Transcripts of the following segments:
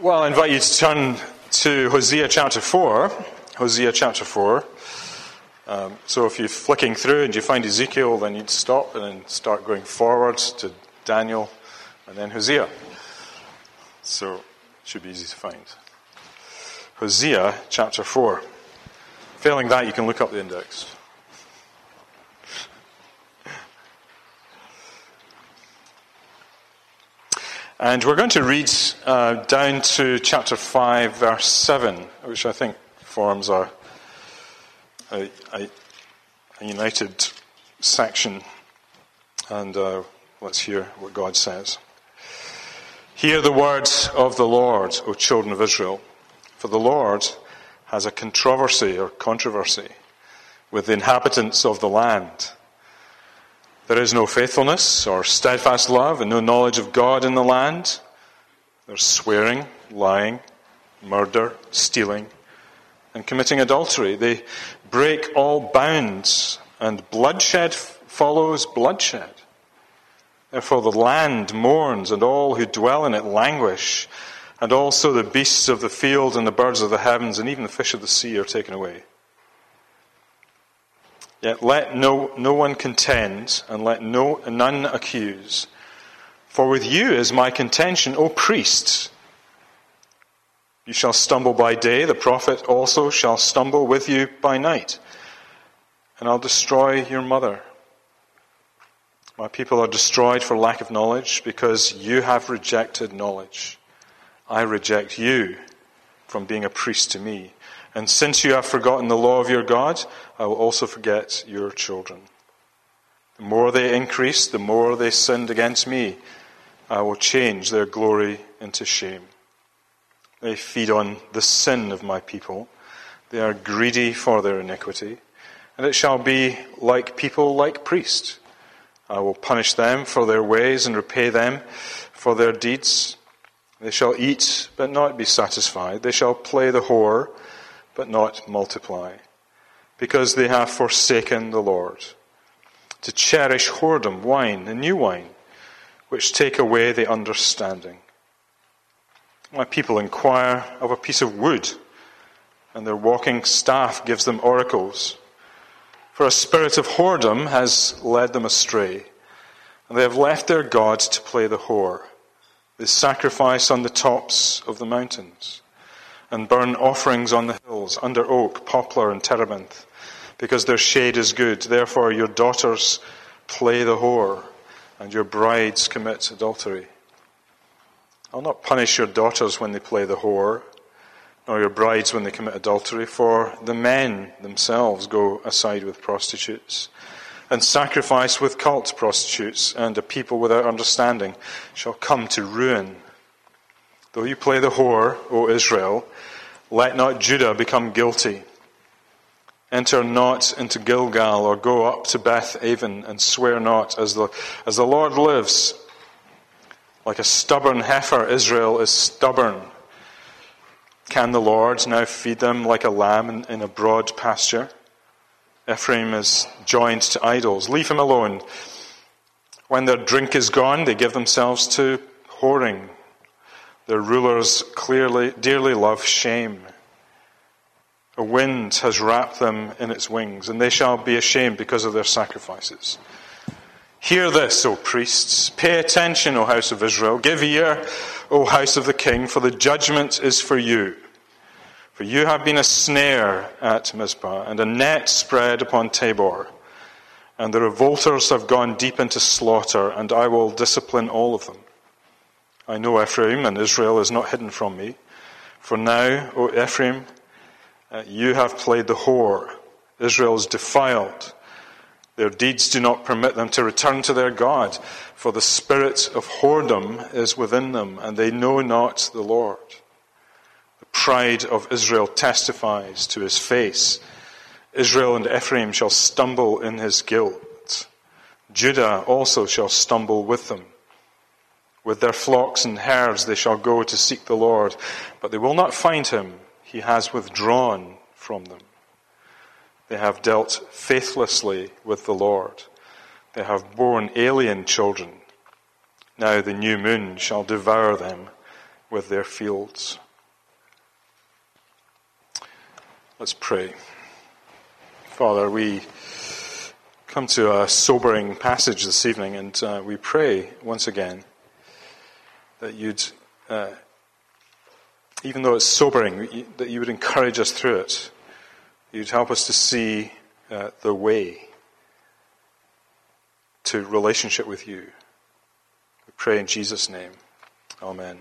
Well, I invite you to turn to Hosea chapter 4. Hosea chapter 4. Um, so if you're flicking through and you find Ezekiel, then you'd stop and then start going forward to Daniel and then Hosea. So it should be easy to find. Hosea chapter 4. Failing that, you can look up the index. And we're going to read uh, down to chapter 5, verse 7, which I think forms a, a, a, united section. And uh, let's hear what God says. Hear the words of the Lord, O children of Israel, for the Lord has a controversy or controversy with the inhabitants of the land. There is no faithfulness or steadfast love and no knowledge of God in the land. There's swearing, lying, murder, stealing, and committing adultery. They break all bounds, and bloodshed follows bloodshed. Therefore, the land mourns, and all who dwell in it languish, and also the beasts of the field, and the birds of the heavens, and even the fish of the sea are taken away. Yet let no, no one contend, and let no, none accuse. For with you is my contention, O priests. You shall stumble by day, the prophet also shall stumble with you by night. And I'll destroy your mother. My people are destroyed for lack of knowledge, because you have rejected knowledge. I reject you from being a priest to me. And since you have forgotten the law of your God, I will also forget your children. The more they increase, the more they sinned against me. I will change their glory into shame. They feed on the sin of my people. They are greedy for their iniquity. And it shall be like people like priests. I will punish them for their ways and repay them for their deeds. They shall eat, but not be satisfied. They shall play the whore but not multiply, because they have forsaken the Lord. To cherish whoredom, wine, and new wine, which take away the understanding. My people inquire of a piece of wood, and their walking staff gives them oracles. For a spirit of whoredom has led them astray, and they have left their God to play the whore. They sacrifice on the tops of the mountains and burn offerings on the hills under oak, poplar, and terebinth, because their shade is good. Therefore, your daughters play the whore, and your brides commit adultery. I'll not punish your daughters when they play the whore, nor your brides when they commit adultery, for the men themselves go aside with prostitutes, and sacrifice with cult prostitutes, and a people without understanding shall come to ruin. Though you play the whore, O Israel, let not Judah become guilty. Enter not into Gilgal or go up to Beth Aven and swear not as the, as the Lord lives. Like a stubborn heifer, Israel is stubborn. Can the Lord now feed them like a lamb in, in a broad pasture? Ephraim is joined to idols. Leave him alone. When their drink is gone, they give themselves to whoring. Their rulers clearly, dearly love shame. A wind has wrapped them in its wings, and they shall be ashamed because of their sacrifices. Hear this, O priests. Pay attention, O house of Israel. Give ear, O house of the king, for the judgment is for you. For you have been a snare at Mizpah, and a net spread upon Tabor. And the revolters have gone deep into slaughter, and I will discipline all of them. I know Ephraim, and Israel is not hidden from me. For now, O Ephraim, uh, you have played the whore. Israel is defiled. Their deeds do not permit them to return to their God, for the spirit of whoredom is within them, and they know not the Lord. The pride of Israel testifies to his face. Israel and Ephraim shall stumble in his guilt. Judah also shall stumble with them. With their flocks and herds they shall go to seek the Lord, but they will not find him. He has withdrawn from them. They have dealt faithlessly with the Lord. They have borne alien children. Now the new moon shall devour them, with their fields. Let's pray. Father, we come to a sobering passage this evening, and uh, we pray once again that you'd, uh, even though it's sobering, that you would encourage us through it. You'd help us to see uh, the way to relationship with you. We pray in Jesus' name. Amen.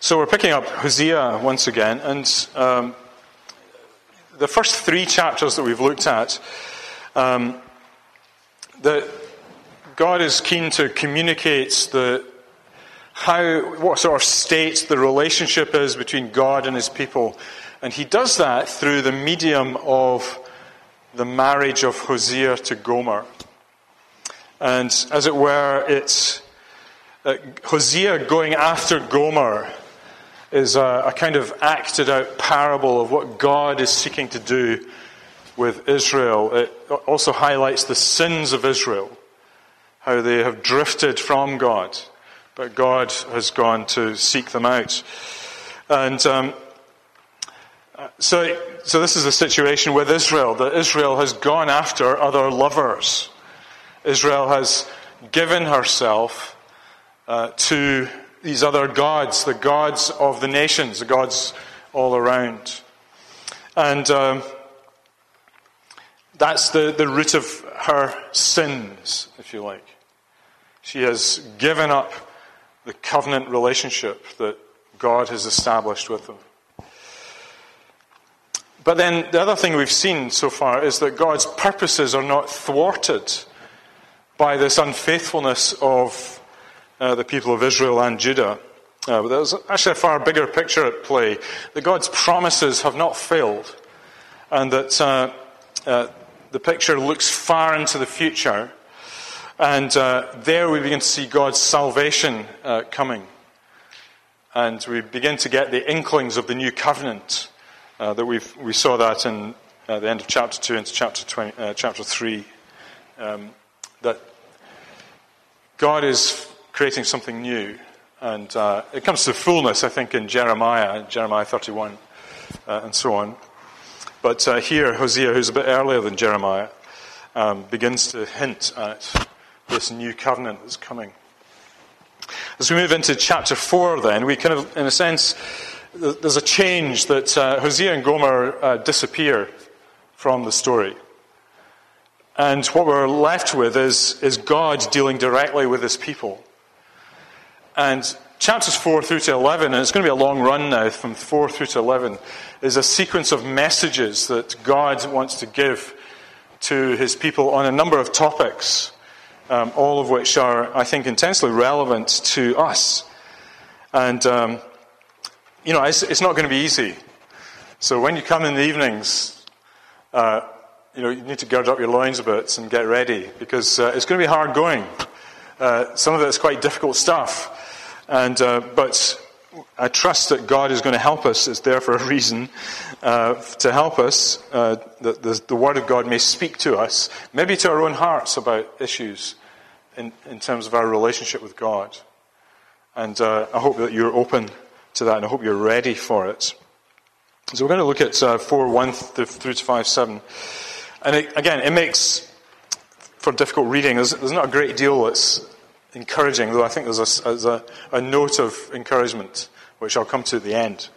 So we're picking up Hosea once again, and um, the first three chapters that we've looked at, um, that God is keen to communicate the how what sort of state the relationship is between God and His people, and He does that through the medium of the marriage of Hosea to Gomer, and as it were, it's uh, Hosea going after Gomer is a, a kind of acted out parable of what God is seeking to do with Israel. It also highlights the sins of Israel, how they have drifted from God, but God has gone to seek them out. And um, so, so this is the situation with Israel that Israel has gone after other lovers. Israel has given herself uh, to these other gods, the gods of the nations, the gods all around. And um, that's the, the root of her sins, if you like. She has given up the covenant relationship that God has established with them. But then the other thing we've seen so far is that God's purposes are not thwarted by this unfaithfulness of uh, the people of Israel and Judah. Uh, but there's actually a far bigger picture at play that God's promises have not failed, and that uh, uh the picture looks far into the future. And uh, there we begin to see God's salvation uh, coming. And we begin to get the inklings of the new covenant. that we we saw that in the end of chapter 2 into chapter, 20, chapter 3. Um, that God is creating something new. And uh, it comes to fullness, I think, in Jeremiah, Jeremiah 31, uh, and so on. But uh, here, Hosea, who's a bit earlier than Jeremiah, um, begins to hint at this new covenant that's coming. As we move into chapter 4, then, we kind of, in a sense, there's a change that uh, Hosea and Gomer uh, disappear from the story. And what we're left with is, is God dealing directly with his people. And chapters 4 through to 11, and it's going to be a long run now from 4 through to 11, is a sequence of messages that God wants to give to his people on a number of topics, um, all of which are, I think, intensely relevant to us. And, um, you know, it's, it's, not going to be easy. So when you come in the evenings, uh, you know, you need to gird up your loins a bit and get ready because uh, it's going to be hard going. Uh, some of it is quite difficult stuff. And, uh, but I trust that God is going to help us. It's there for a reason uh, to help us. Uh, that the, the, Word of God may speak to us, maybe to our own hearts about issues in, in terms of our relationship with God. And uh, I hope that you're open to that, and I hope you're ready for it. So we're going to look at uh, 4 1 through to 5 7. And it, again, it makes for difficult reading. There's, there's not a great deal that's encouraging, though I think there's a, a, a note of encouragement, which I'll come to at the end.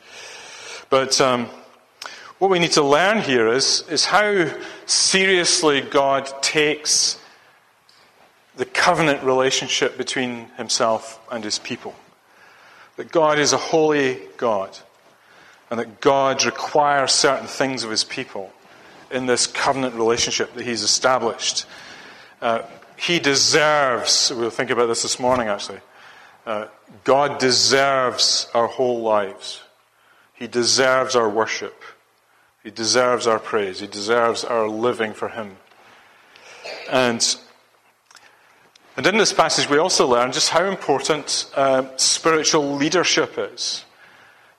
But um, what we need to learn here is, is how seriously God takes the covenant relationship between himself and his people. That God is a holy God, and that God requires certain things of his people in this covenant relationship that he's established. Uh, he deserves, we'll think about this this morning actually. Uh, God deserves our whole lives. He deserves our worship. He deserves our praise. He deserves our living for Him. And, and in this passage, we also learn just how important uh, spiritual leadership is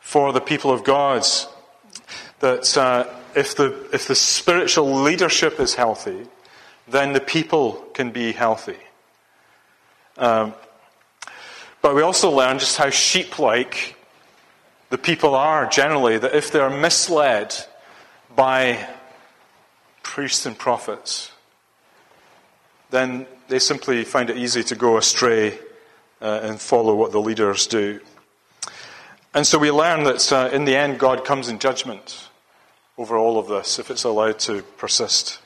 for the people of God. That uh, if, the, if the spiritual leadership is healthy, then the people can be healthy. Um, But we also learn just how sheep like the people are generally, that if they're misled by priests and prophets, then they simply find it easy to go astray uh, and follow what the leaders do. And so we learn that uh, in the end, God comes in judgment over all of this if it's allowed to persist.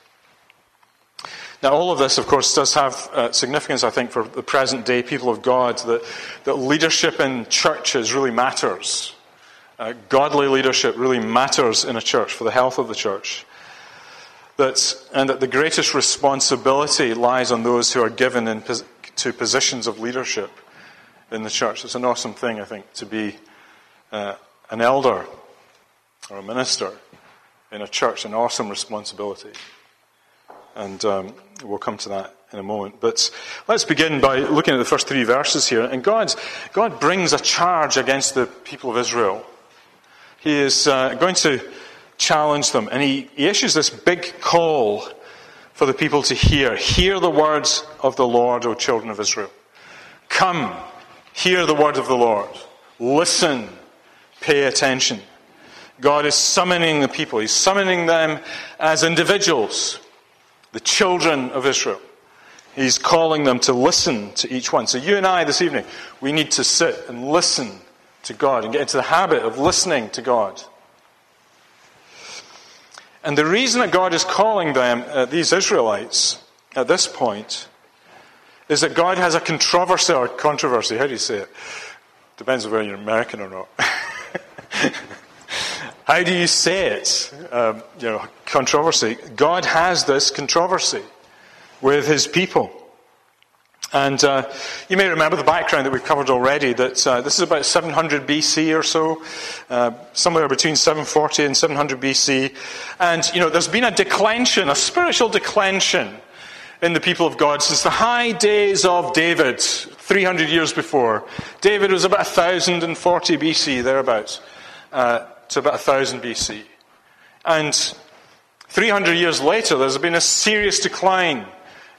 Now, all of this, of course, does have uh, significance, I think, for the present day people of God, that, that leadership in churches really matters. Uh, godly leadership really matters in a church for the health of the church. That, and that the greatest responsibility lies on those who are given in, to positions of leadership in the church. It's an awesome thing, I think, to be uh, an elder or a minister in a church, an awesome responsibility. And um, we'll come to that in a moment. But let's begin by looking at the first three verses here. And God, God brings a charge against the people of Israel. He is uh, going to challenge them, and he, he issues this big call for the people to hear. Hear the words of the Lord, O children of Israel. Come, hear the word of the Lord. Listen, pay attention. God is summoning the people. He's summoning them as individuals, the children of Israel. He's calling them to listen to each one. So, you and I this evening, we need to sit and listen to God and get into the habit of listening to God. And the reason that God is calling them, uh, these Israelites, at this point, is that God has a controversy or controversy. How do you say it? Depends on whether you're American or not. How do you say it? Um, you know, controversy. God has this controversy with his people. And uh, you may remember the background that we've covered already, that uh, this is about 700 BC or so, uh, somewhere between 740 and 700 BC. And, you know, there's been a declension, a spiritual declension in the people of God since the high days of David, 300 years before. David was about 1040 BC, thereabouts. To about 1000 BC. And 300 years later, there's been a serious decline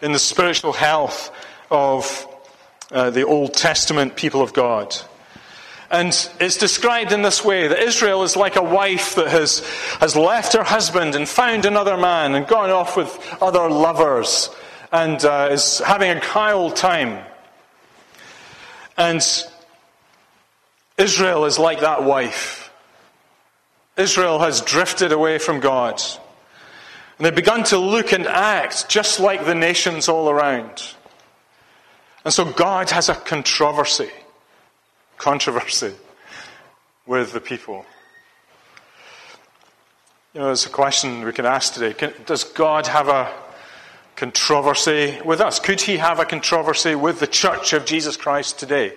in the spiritual health of uh, the Old Testament people of God. And it's described in this way that Israel is like a wife that has, has left her husband and found another man and gone off with other lovers and uh, is having a high time. And Israel is like that wife Israel has drifted away from God. And they've begun to look and act just like the nations all around. And so God has a controversy, controversy with the people. You know, there's a question we can ask today. Can, does God have a controversy with us? Could he have a controversy with the church of Jesus Christ today?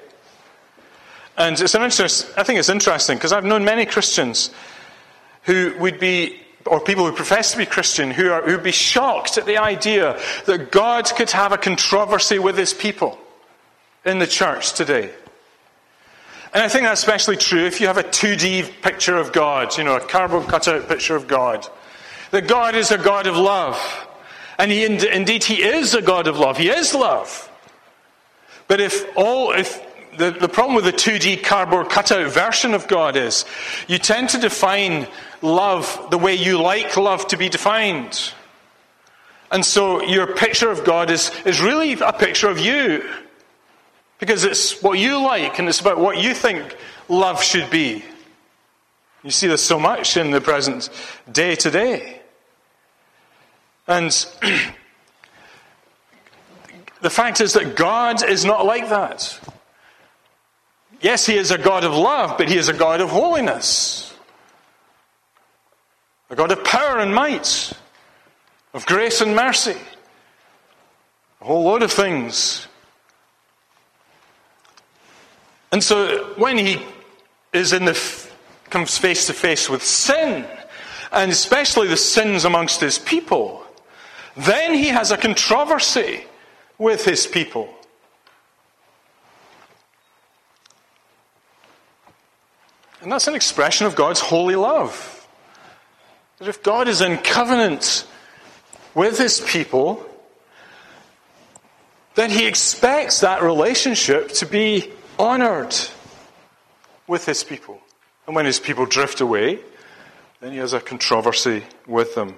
And it's an interest, I think it's interesting because I've known many Christians who would be, or people who profess to be Christian, who, are, who would be shocked at the idea that God could have a controversy with his people in the church today. And I think that's especially true if you have a 2D picture of God, you know, a cardboard cutout picture of God. That God is a God of love. And he, indeed, He is a God of love. He is love. But if all, if the, the problem with the 2D cardboard cutout version of God is you tend to define love the way you like love to be defined. And so your picture of God is, is really a picture of you. Because it's what you like and it's about what you think love should be. You see this so much in the present day today. And the fact is that God is not like that. Yes, He is a God of love, but He is a God of holiness, a God of power and might, of grace and mercy, a whole load of things. And so when He is in the comes face to face with sin, and especially the sins amongst His people, then He has a controversy with His people. And that's an expression of God's holy love. That if God is in covenant with his people, then he expects that relationship to be honored with his people. And when his people drift away, then he has a controversy with them.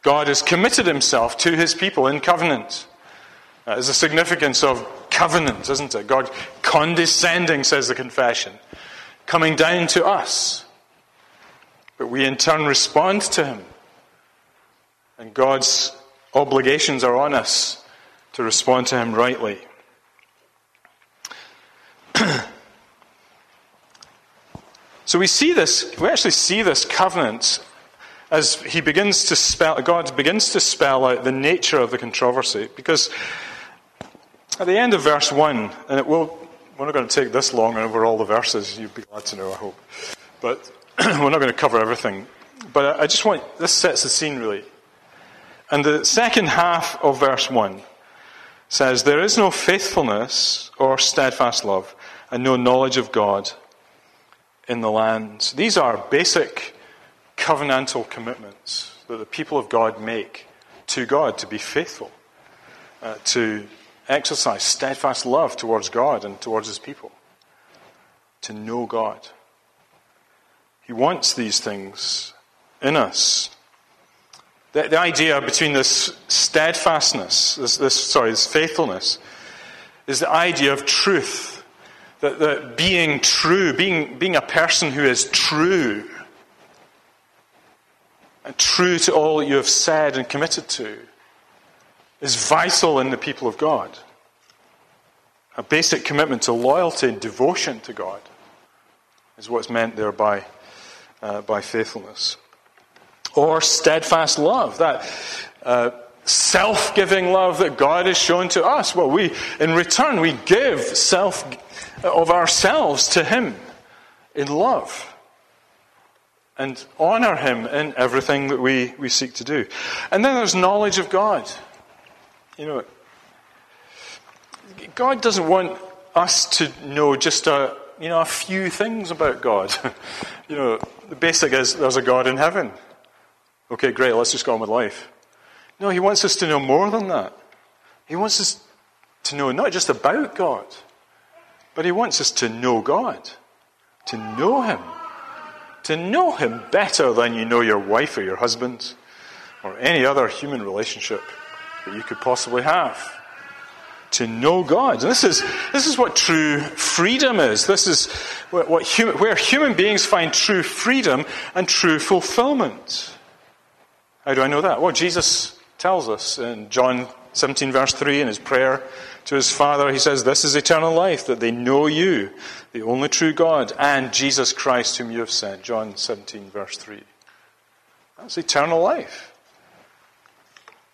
God has committed himself to his people in covenant. That is the significance of covenant, isn't it? God condescending, says the confession, coming down to us. But we in turn respond to him. And God's obligations are on us to respond to him rightly. so we see this, we actually see this covenant as he begins to spell, God begins to spell out the nature of the controversy. Because at the end of verse 1, and it will, we're not going to take this long over all the verses, you'd be glad to know, I hope. But we're not going to cover everything. But I just want, this sets the scene really. And the second half of verse 1 says, There is no faithfulness or steadfast love, and no knowledge of God in the land. These are basic covenantal commitments that the people of God make to God to be faithful, uh, to exercise steadfast love towards God and towards his people, to know God. He wants these things in us. The, the idea between this steadfastness, this, this, sorry, this faithfulness, is the idea of truth. That, that being true, being, being a person who is true, and true to all that you have said and committed to, is vital in the people of God. A basic commitment to loyalty and devotion to God is what's meant there by, uh, by faithfulness. Or steadfast love, that uh, self giving love that God has shown to us. Well, we, in return, we give self of ourselves to Him in love and honor Him in everything that we, we seek to do. And then there's knowledge of God. You know, God doesn't want us to know just a, you know, a few things about God. you know, the basic is there's a God in heaven. Okay, great, let's just go on with life. No, He wants us to know more than that. He wants us to know not just about God, but He wants us to know God, to know Him to know Him better than you know your wife or your husband or any other human relationship that you could possibly have. To know God. And this is, this is what true freedom is. This is what, what where human beings find true freedom and true fulfillment. How do I know that? Well, Jesus tells us in John 17, verse 3, in his prayer to his Father, he says, This is eternal life, that they know you, the only true God, and Jesus Christ, whom you have sent. John 17, verse 3. That's eternal life.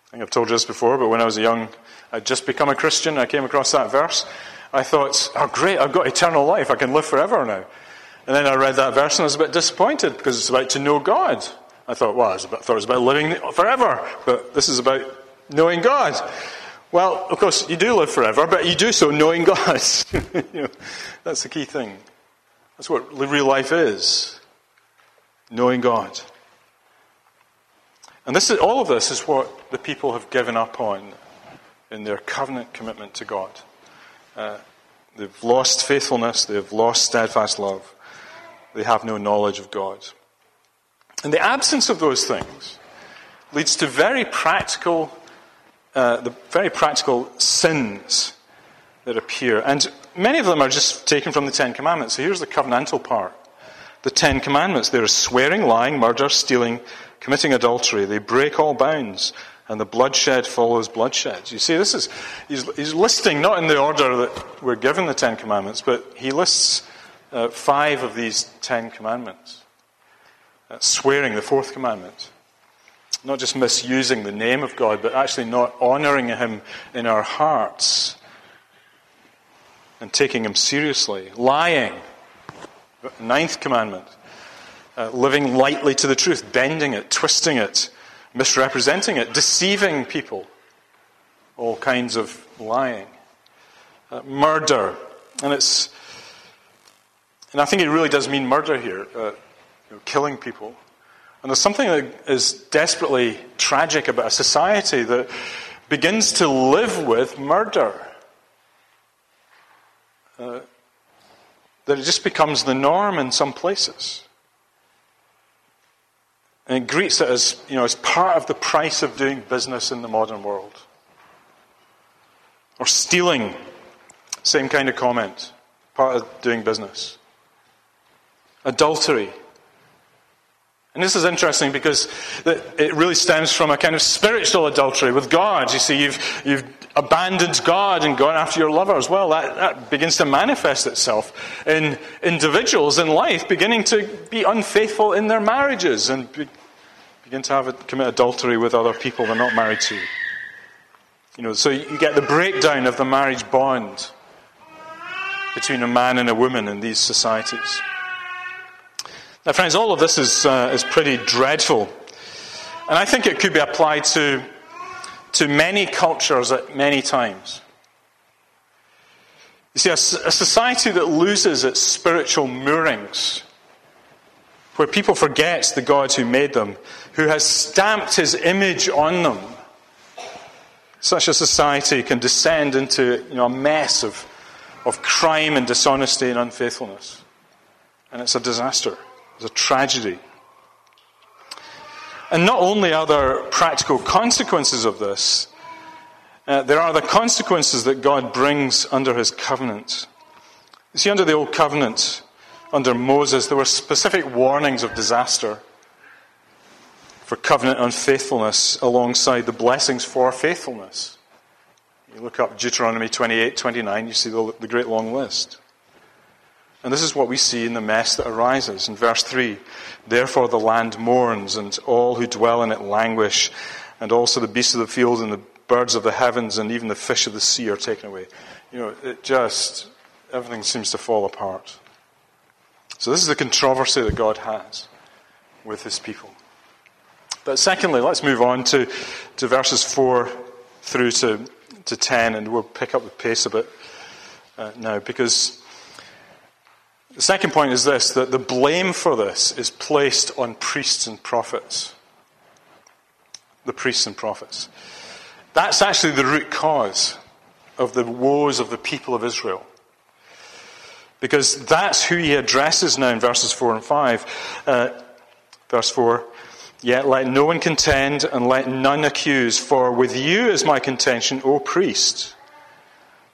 I think I've told you this before, but when I was a young, I'd just become a Christian, I came across that verse. I thought, oh, great, I've got eternal life. I can live forever now. And then I read that verse and I was a bit disappointed because it's about to know God. I thought, well, I, about, I thought it was about living forever, but this is about knowing God. Well, of course, you do live forever, but you do so knowing God. you know, that's the key thing. That's what real life is knowing God. And this is, all of this is what the people have given up on in their covenant commitment to God. Uh, they've lost faithfulness, they've lost steadfast love, they have no knowledge of God. And the absence of those things leads to very practical uh, the very practical sins that appear. And many of them are just taken from the Ten Commandments. So here's the covenantal part. The Ten Commandments. There is swearing, lying, murder, stealing, committing adultery. They break all bounds. And the bloodshed follows bloodshed. You see, this is, he's, he's listing, not in the order that we're given the Ten Commandments, but he lists uh, five of these Ten Commandments. Uh, swearing, the fourth commandment not just misusing the name of God, but actually not honoring Him in our hearts and taking Him seriously. Lying, ninth commandment. Uh, living lightly to the truth, bending it, twisting it, misrepresenting it, deceiving people. All kinds of lying. Uh, murder. And it's. And I think it really does mean murder here, uh, you know, killing people. And there's something that is desperately tragic about a society that begins to live with murder. uh, that it just becomes the norm in some places. And greets it as, you know, as part of the price of doing business in the modern world. Or stealing, same kind of comment, part of doing business. Adultery. And this is interesting because it really stems from a kind of spiritual adultery with God. You see, you've, you've abandoned God and gone after your lover as well. That, that begins to manifest itself in individuals in life beginning to be unfaithful in their marriages and be, begin to have a, commit adultery with other people they're not married to. You know, so you get the breakdown of the marriage bond between a man and a woman in these societies. Now, friends, all of this is, uh, is pretty dreadful. And I think it could be applied to, to many cultures at many times. You see, a, a society that loses its spiritual moorings, where people forget the God who made them, who has stamped his image on them, such a society can descend into you know, a mess of, of crime and dishonesty and unfaithfulness. And it's a disaster. It's a tragedy. And not only are there practical consequences of this, uh, there are the consequences that God brings under his covenant. You see, under the old covenant, under Moses, there were specific warnings of disaster for covenant unfaithfulness alongside the blessings for faithfulness. You look up Deuteronomy 28 29, you see the, the great long list. And this is what we see in the mess that arises. In verse 3 Therefore the land mourns, and all who dwell in it languish, and also the beasts of the field, and the birds of the heavens, and even the fish of the sea are taken away. You know, it just, everything seems to fall apart. So this is the controversy that God has with his people. But secondly, let's move on to, to verses 4 through to, to 10, and we'll pick up the pace a bit uh, now, because the second point is this that the blame for this is placed on priests and prophets. The priests and prophets. That's actually the root cause of the woes of the people of Israel. Because that's who he addresses now in verses 4 and 5. Uh, verse 4 Yet let no one contend and let none accuse, for with you is my contention, O priest.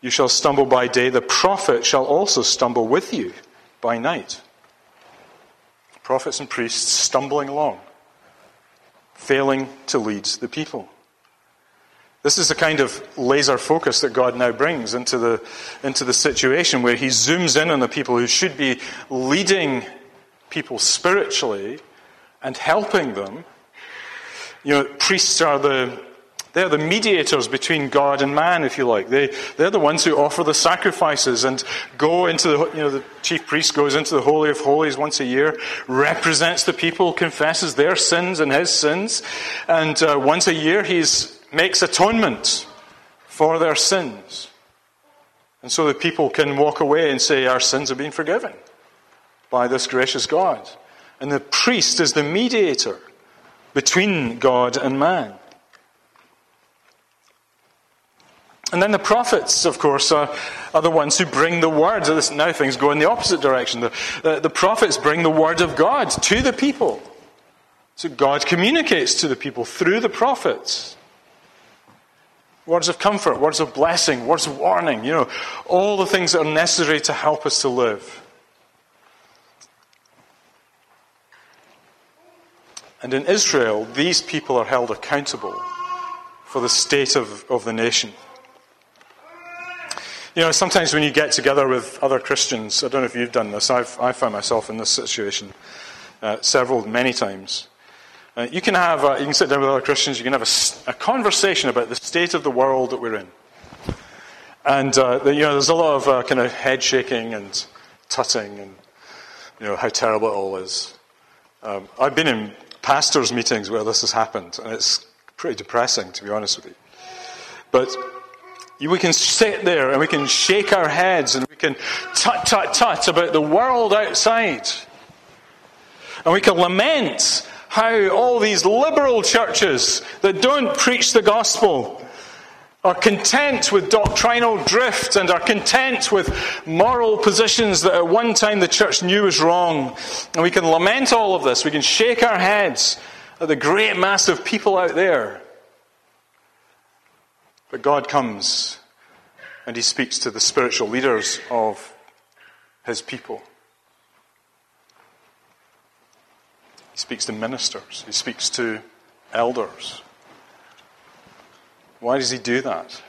You shall stumble by day, the prophet shall also stumble with you by night. Prophets and priests stumbling along, failing to lead the people. This is the kind of laser focus that God now brings into the, into the situation where He zooms in on the people who should be leading people spiritually and helping them. You know, priests are the they're the mediators between God and man, if you like. They, they're the ones who offer the sacrifices and go into the, you know, the chief priest goes into the Holy of Holies once a year, represents the people, confesses their sins and his sins, and uh, once a year he makes atonement for their sins. And so the people can walk away and say, Our sins have been forgiven by this gracious God. And the priest is the mediator between God and man. And then the prophets, of course, are, are the ones who bring the word. Now things go in the opposite direction. The, the, the prophets bring the word of God to the people. So God communicates to the people through the prophets. Words of comfort, words of blessing, words of warning, you know, all the things that are necessary to help us to live. And in Israel, these people are held accountable for the state of, of the nation. You know, sometimes when you get together with other Christians, I don't know if you've done this, I've, I found myself in this situation uh, several, many times. Uh, you can have, a, you can sit down with other Christians, you can have a, a, conversation about the state of the world that we're in. And, uh, you know, there's a lot of uh, kind of head shaking and tutting and, you know, how terrible it all is. Um, I've been in pastors' meetings where this has happened, and it's pretty depressing, to be honest with you. But we can sit there and we can shake our heads and we can tut, tut, tut about the world outside. And we can lament how all these liberal churches that don't preach the gospel are content with doctrinal drift and are content with moral positions that at one time the church knew was wrong. And we can lament all of this. We can shake our heads at the great mass of people out there. But God comes and He speaks to the spiritual leaders of His people. He speaks to ministers. He speaks to elders. Why does he do that?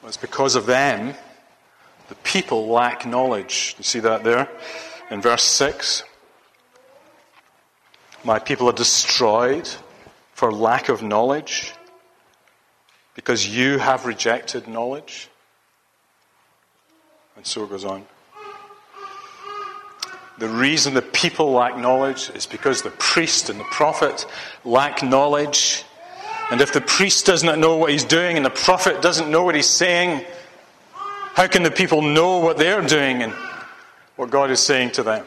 Well, it's because of them. The people lack knowledge. You see that there in verse 6? My people are destroyed for lack of knowledge because you have rejected knowledge. And so it goes on. The reason the people lack knowledge is because the priest and the prophet lack knowledge and if the priest does not know what he's doing and the prophet doesn't know what he's saying, how can the people know what they're doing and what God is saying to them?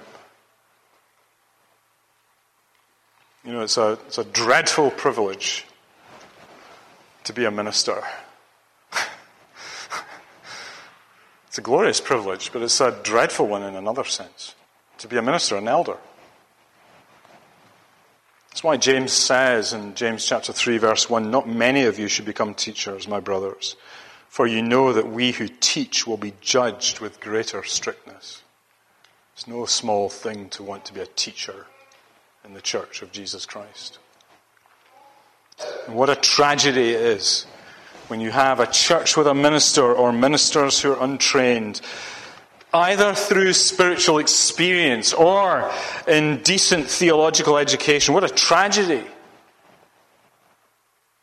You know, it's a, it's a dreadful privilege to be a minister. it's a glorious privilege, but it's a dreadful one in another sense. To be a minister, an elder. That's why James says in James chapter 3, verse 1 Not many of you should become teachers, my brothers, for you know that we who teach will be judged with greater strictness. It's no small thing to want to be a teacher in the church of Jesus Christ. What a tragedy it is when you have a church with a minister or ministers who are untrained either through spiritual experience or in decent theological education. What a tragedy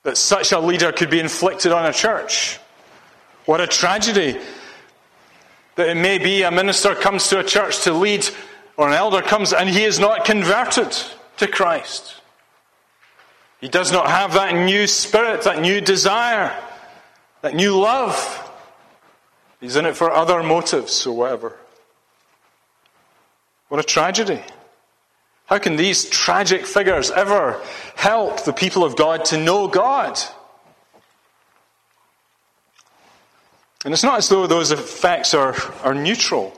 that such a leader could be inflicted on a church. What a tragedy that it may be a minister comes to a church to lead, or an elder comes and he is not converted to Christ. He does not have that new spirit, that new desire, that new love. He's in it for other motives or whatever. What a tragedy. How can these tragic figures ever help the people of God to know God? And it's not as though those effects are, are neutral.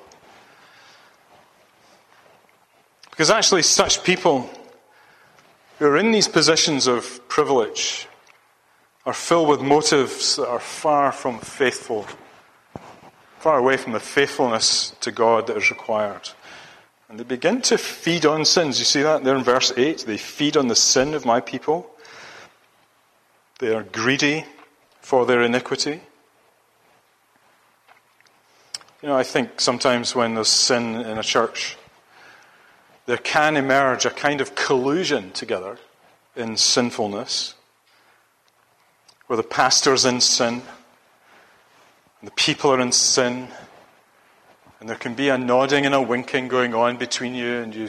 Because actually, such people who are in these positions of privilege are filled with motives that are far from faithful far away from the faithfulness to God that is required. And they begin to feed on sins. You see that there in verse 8? They feed on the sin of my people. They are greedy for their iniquity. You know, I think sometimes when there's sin in a church, there can emerge a kind of collusion together in sinfulness, where the pastor's in sin and the people are in sin. And there can be a nodding and a winking going on between you, and you,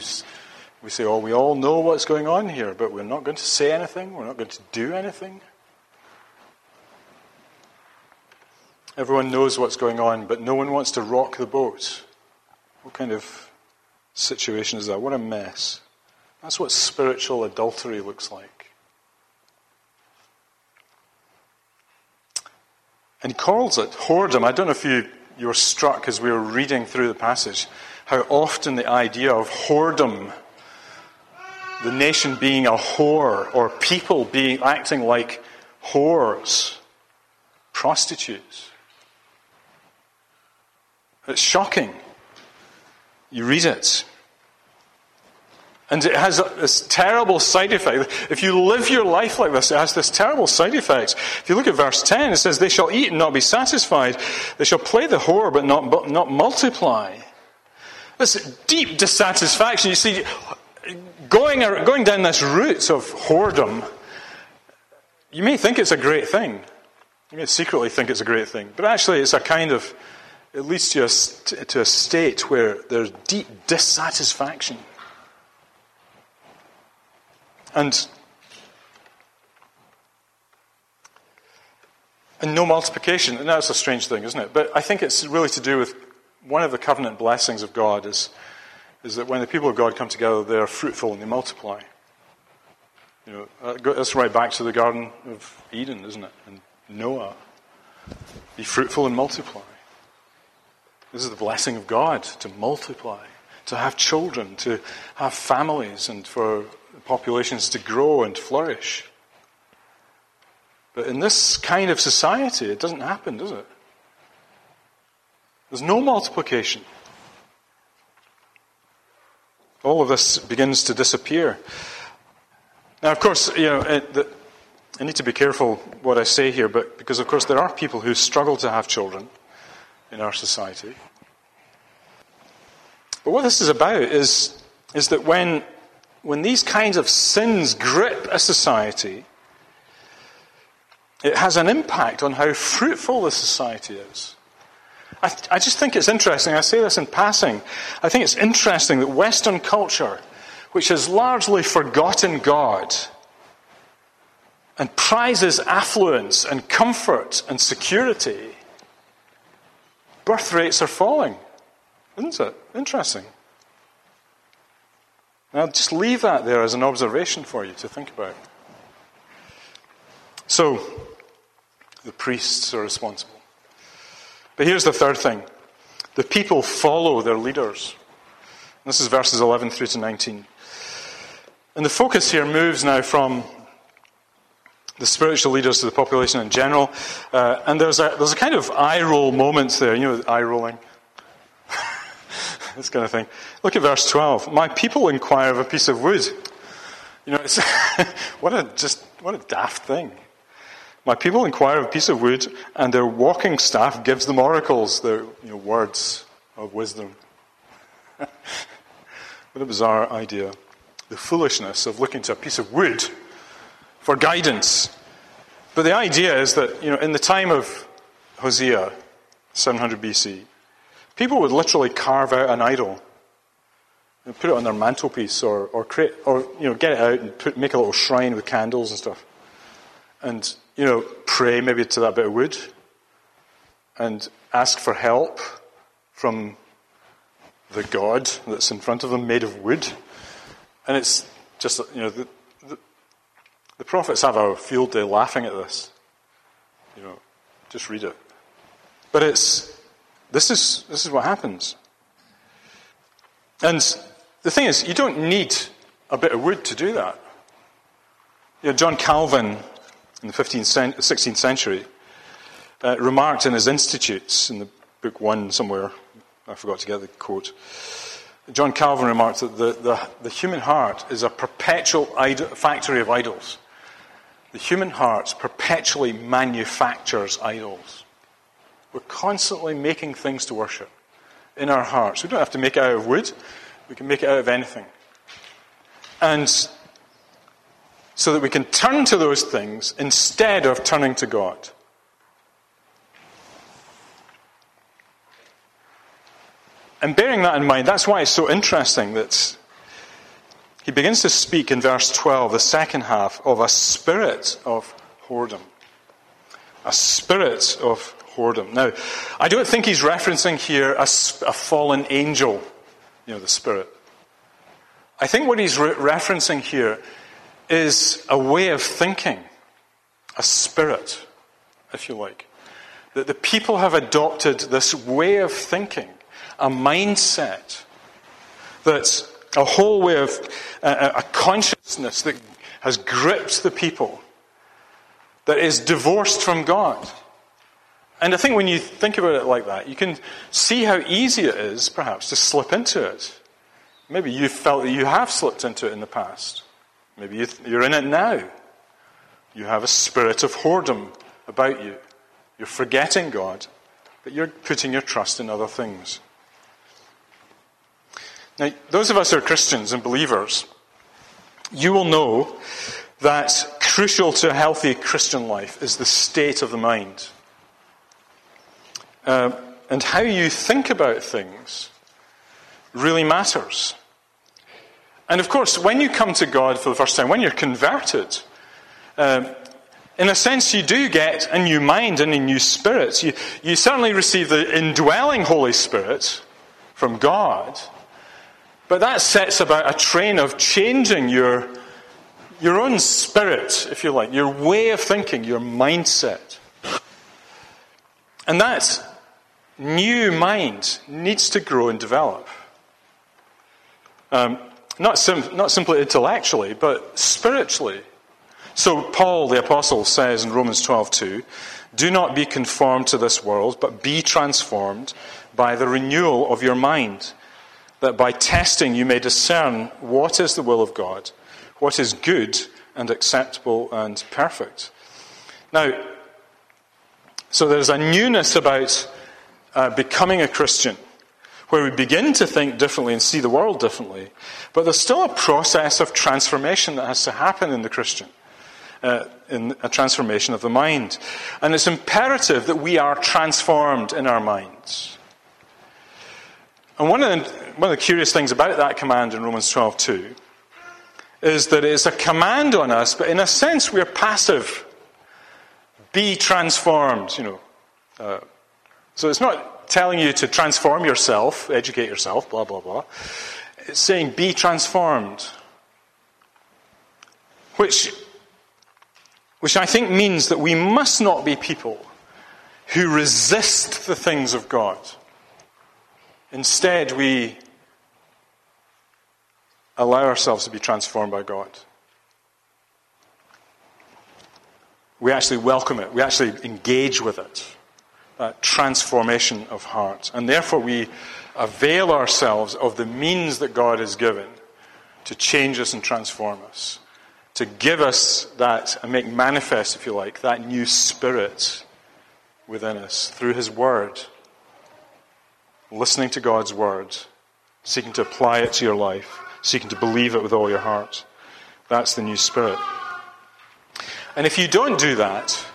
we say, Oh, we all know what's going on here, but we're not going to say anything, we're not going to do anything. Everyone knows what's going on, but no one wants to rock the boat. What kind of situation is that? What a mess. That's what spiritual adultery looks like. And he calls it whoredom. I don't know if you, you were struck as we were reading through the passage how often the idea of whoredom, the nation being a whore, or people being acting like whores, prostitutes. It's shocking. You read it. And it has this terrible side effect. If you live your life like this, it has this terrible side effect. If you look at verse 10, it says, They shall eat and not be satisfied. They shall play the whore, but not, but not multiply. This deep dissatisfaction. You see, going, going down this route of whoredom, you may think it's a great thing. You may secretly think it's a great thing. But actually, it's a kind of, it leads to a, to a state where there's deep dissatisfaction. And, and no multiplication. And that's a strange thing, isn't it? But I think it's really to do with one of the covenant blessings of God is, is that when the people of God come together, they are fruitful and they multiply. You know, uh, that's right back to the Garden of Eden, isn't it? And Noah. Be fruitful and multiply. This is the blessing of God to multiply, to have children, to have families, and for populations to grow and flourish. But in this kind of society, it doesn't happen, does it? There's no multiplication. All of this begins to disappear. Now, of course, you know, it, the, I need to be careful what I say here, but because, of course, there are people who struggle to have children in our society. But what this is about is, is that when, when these kinds of sins grip a society, it has an impact on how fruitful the society is. I, I just think it's interesting. I say this in passing. I think it's interesting that Western culture, which has largely forgotten God, and prizes affluence and comfort and security, birth rates are falling. Isn't it? Interesting. Now, just leave that there as an observation for you to think about. So, the priests are responsible. But here's the third thing the people follow their leaders. This is verses 11 through to 19. And the focus here moves now from the spiritual leaders to the population in general. Uh, and there's a, there's a kind of eye roll moment there, you know, eye rolling. this kind of thing. Look at verse 12. My people inquire of a piece of wood. You know, it's what a just what a daft thing. My people inquire of a piece of wood, and their walking staff gives them oracles, their you know, words of wisdom. what a bizarre idea. The foolishness of looking to a piece of wood for guidance. But the idea is that, you know, in the time of Hosea, 700 BC, people would literally carve out an idol and put it on their mantelpiece or, or create, or, you know, get it out and put, make a little shrine with candles and stuff. And, you know, pray maybe to that bit of wood and ask for help from the God that's in front of them made of wood. And it's just, you know, the, the prophets have a field day laughing at this. You know, just read it. But it's this is this is what happens. And the thing is, you don't need a bit of wood to do that. You know, John Calvin in the 15th, 16th century uh, remarked in his Institutes, in the book one somewhere, I forgot to get the quote. John Calvin remarked that the, the, the human heart is a perpetual idol, factory of idols. The human heart perpetually manufactures idols. We're constantly making things to worship in our hearts. We don't have to make it out of wood, we can make it out of anything. And so that we can turn to those things instead of turning to God. And bearing that in mind, that's why it's so interesting that he begins to speak in verse 12, the second half, of a spirit of whoredom. A spirit of whoredom. Now, I don't think he's referencing here a, a fallen angel, you know, the spirit. I think what he's re- referencing here is a way of thinking, a spirit, if you like. That the people have adopted this way of thinking, a mindset that a whole way of uh, a consciousness that has gripped the people that is divorced from God. And I think when you think about it like that, you can see how easy it is, perhaps, to slip into it. Maybe you felt that you have slipped into it in the past. Maybe you're in it now. You have a spirit of whoredom about you. You're forgetting God, but you're putting your trust in other things. Now, those of us who are Christians and believers, you will know that crucial to a healthy Christian life is the state of the mind. Uh, and how you think about things really matters. And of course, when you come to God for the first time, when you're converted, um, in a sense, you do get a new mind and a new spirit. You, you certainly receive the indwelling Holy Spirit from God. But that sets about a train of changing your, your own spirit, if you like, your way of thinking, your mindset. And that new mind needs to grow and develop. Um, not, sim- not simply intellectually, but spiritually. So Paul the apostle says in Romans 12:2, "Do not be conformed to this world, but be transformed by the renewal of your mind, that by testing you may discern what is the will of God, what is good and acceptable and perfect." Now, so there's a newness about uh, becoming a Christian where we begin to think differently and see the world differently. But there's still a process of transformation that has to happen in the Christian, uh, in a transformation of the mind. And it's imperative that we are transformed in our minds. And one of the, one of the curious things about that command in Romans 12:2 is that it's a command on us, but in a sense we're passive. Be transformed, you know. Uh, so it's not telling you to transform yourself, educate yourself, blah, blah, blah. It's saying be transformed. Which, which I think means that we must not be people who resist the things of God. Instead, we allow ourselves to be transformed by God. We actually welcome it, we actually engage with it That transformation of heart. And therefore, we avail ourselves of the means that God has given to change us and transform us, to give us that and make manifest, if you like, that new spirit within us through His Word. Listening to God's Word, seeking to apply it to your life, seeking to believe it with all your heart. That's the new spirit. And if you don't do that,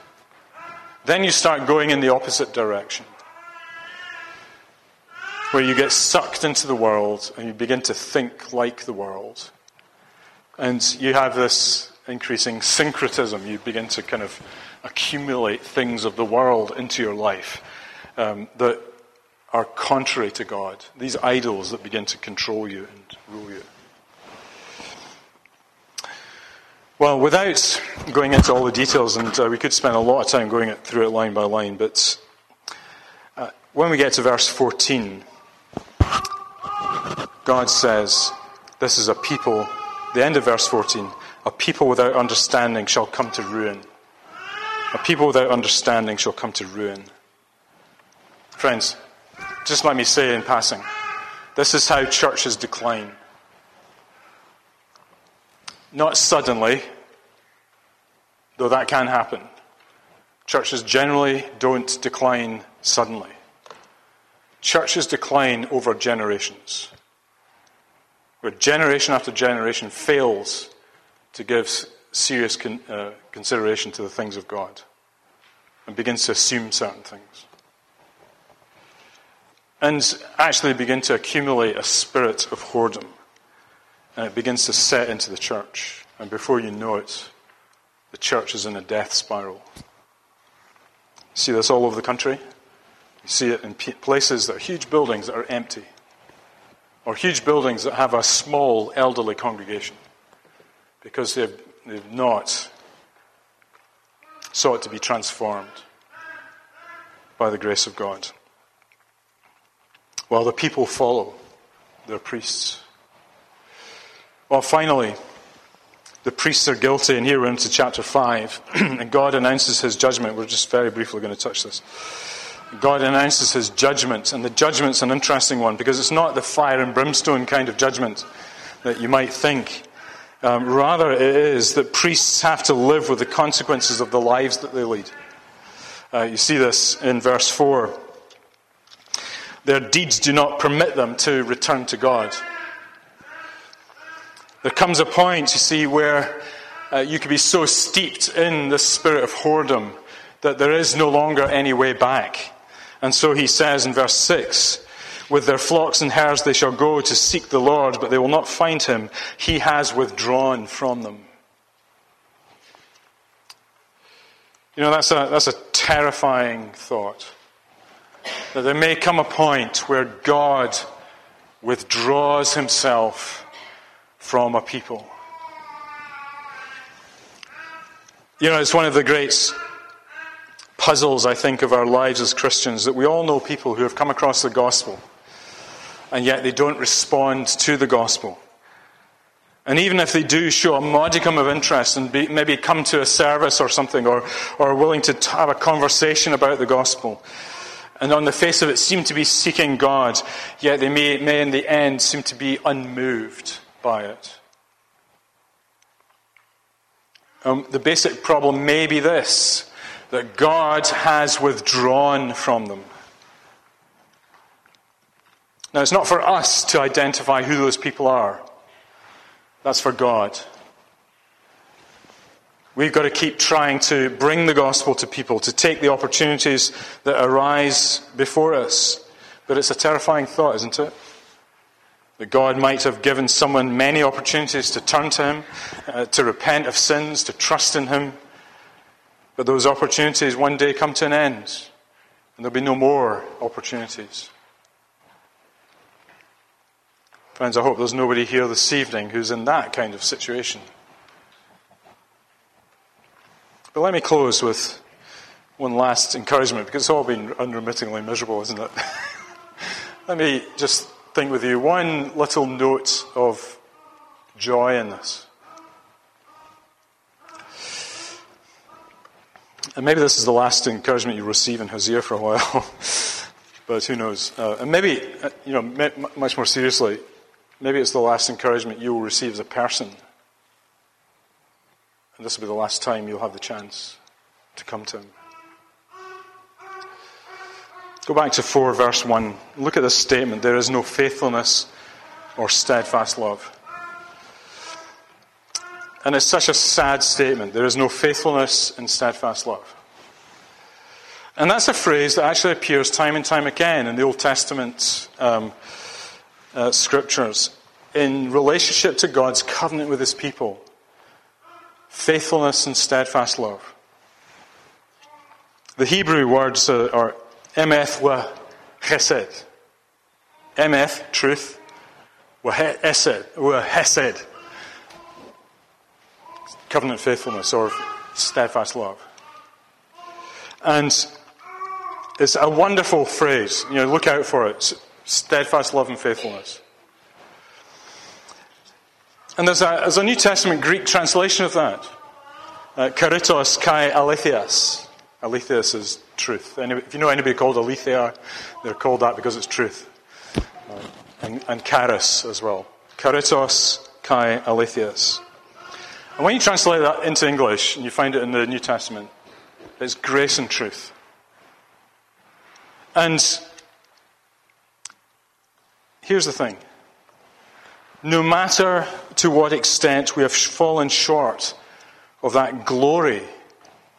then you start going in the opposite direction, where you get sucked into the world and you begin to think like the world. And you have this increasing syncretism. You begin to kind of accumulate things of the world into your life um, that are contrary to God. These idols that begin to control you and rule you. Well, without going into all the details, and uh, we could spend a lot of time going through it line by line, but uh, when we get to verse 14, God says, This is a people, the end of verse 14, a people without understanding shall come to ruin. A people without understanding shall come to ruin. Friends, just let me say in passing, this is how churches decline. Not suddenly, though that can happen. Churches generally don't decline suddenly. Churches decline over generations, where generation after generation fails to give serious con- uh, consideration to the things of God and begins to assume certain things. And actually begin to accumulate a spirit of whoredom and it begins to set into the church. And before you know it, the church is in a death spiral. You see this all over the country. You see it in places that are huge buildings that are empty, or huge buildings that have a small elderly congregation because they've, they've not sought to be transformed by the grace of God. While the people follow their priests. Well, finally, the priests are guilty, and here we're into chapter 5, and God announces his judgment. We're just very briefly going to touch this. God announces his judgment, and the judgment's an interesting one because it's not the fire and brimstone kind of judgment that you might think. Um, rather, it is that priests have to live with the consequences of the lives that they lead. Uh, you see this in verse 4. Their deeds do not permit them to return to God. There comes a point, you see, where uh, you can be so steeped in the spirit of whoredom that there is no longer any way back. And so he says in verse 6 With their flocks and herds they shall go to seek the Lord, but they will not find him. He has withdrawn from them. You know, that's a, that's a terrifying thought. That there may come a point where God withdraws himself from a people. You know, it's one of the great puzzles, I think, of our lives as Christians that we all know people who have come across the gospel and yet they don't respond to the gospel. And even if they do show a modicum of interest and be, maybe come to a service or something or, or are willing to have a conversation about the gospel, and on the face of it seem to be seeking God, yet they may, may in the end seem to be unmoved by it. Um, the basic problem may be this that God has withdrawn from them. Now, it's not for us to identify who those people are. That's for God. We've got to keep trying to bring the gospel to people, to take the opportunities that arise before us. But it's a terrifying thought, isn't it? That God might have given someone many opportunities to turn to Him, uh, to repent of sins, to trust in Him. But those opportunities one day come to an end, and there'll be no more opportunities. Friends, I hope there's nobody here this evening who's in that kind of situation. But let me close with one last encouragement because it's all been unremittingly miserable, isn't it? let me just think with you one little note of joy in this. And maybe this is the last encouragement you receive in Hosea for a while, but who knows? Uh, and maybe, uh, you know, much more seriously, Maybe it's the last encouragement you will receive as a person. And this will be the last time you'll have the chance to come to Him. Go back to 4, verse 1. Look at this statement there is no faithfulness or steadfast love. And it's such a sad statement. There is no faithfulness and steadfast love. And that's a phrase that actually appears time and time again in the Old Testament um, uh, scriptures in relationship to God's covenant with his people faithfulness and steadfast love. The Hebrew words are emeth wa chesed. Emeth, truth, wa hesed, hesed. Covenant faithfulness or steadfast love. And it's a wonderful phrase. You know, look out for it steadfast love and faithfulness. And there's a, there's a New Testament Greek translation of that. Uh, Charitos kai aletheas. Aletheas is truth. if you know anybody called aletheia, they're called that because it's truth. Uh, and, and charis as well. Charitos kai aletheas. And when you translate that into English, and you find it in the New Testament, it's grace and truth. And Here's the thing no matter to what extent we have fallen short of that glory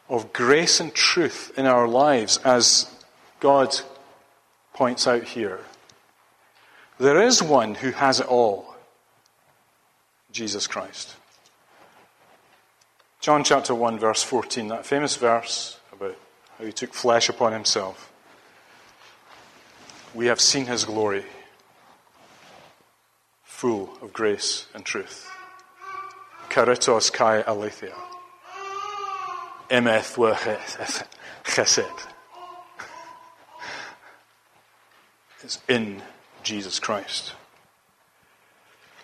of grace and truth in our lives, as God points out here, there is one who has it all Jesus Christ. John chapter 1, verse 14, that famous verse about how he took flesh upon himself. We have seen his glory full of grace and truth. Charitos kai aletheia. Emeth chesed. It's in Jesus Christ.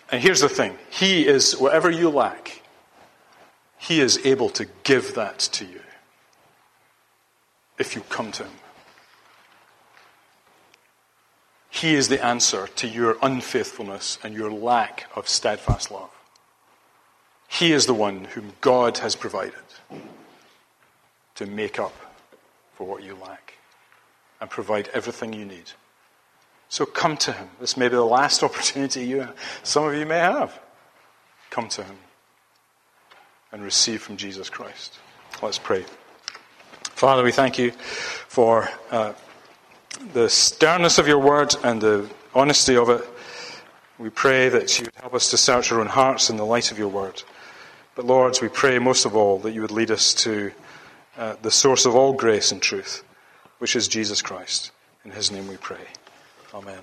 And here's the thing He is, whatever you lack, He is able to give that to you if you come to Him. He is the answer to your unfaithfulness and your lack of steadfast love. He is the one whom God has provided to make up for what you lack and provide everything you need. So come to Him. This may be the last opportunity you, some of you may have. Come to Him and receive from Jesus Christ. Let's pray. Father, we thank you for. Uh, the sternness of your word and the honesty of it. We pray that you would help us to search our own hearts in the light of your word. But, Lord, we pray most of all that you would lead us to uh, the source of all grace and truth, which is Jesus Christ. In his name we pray. Amen.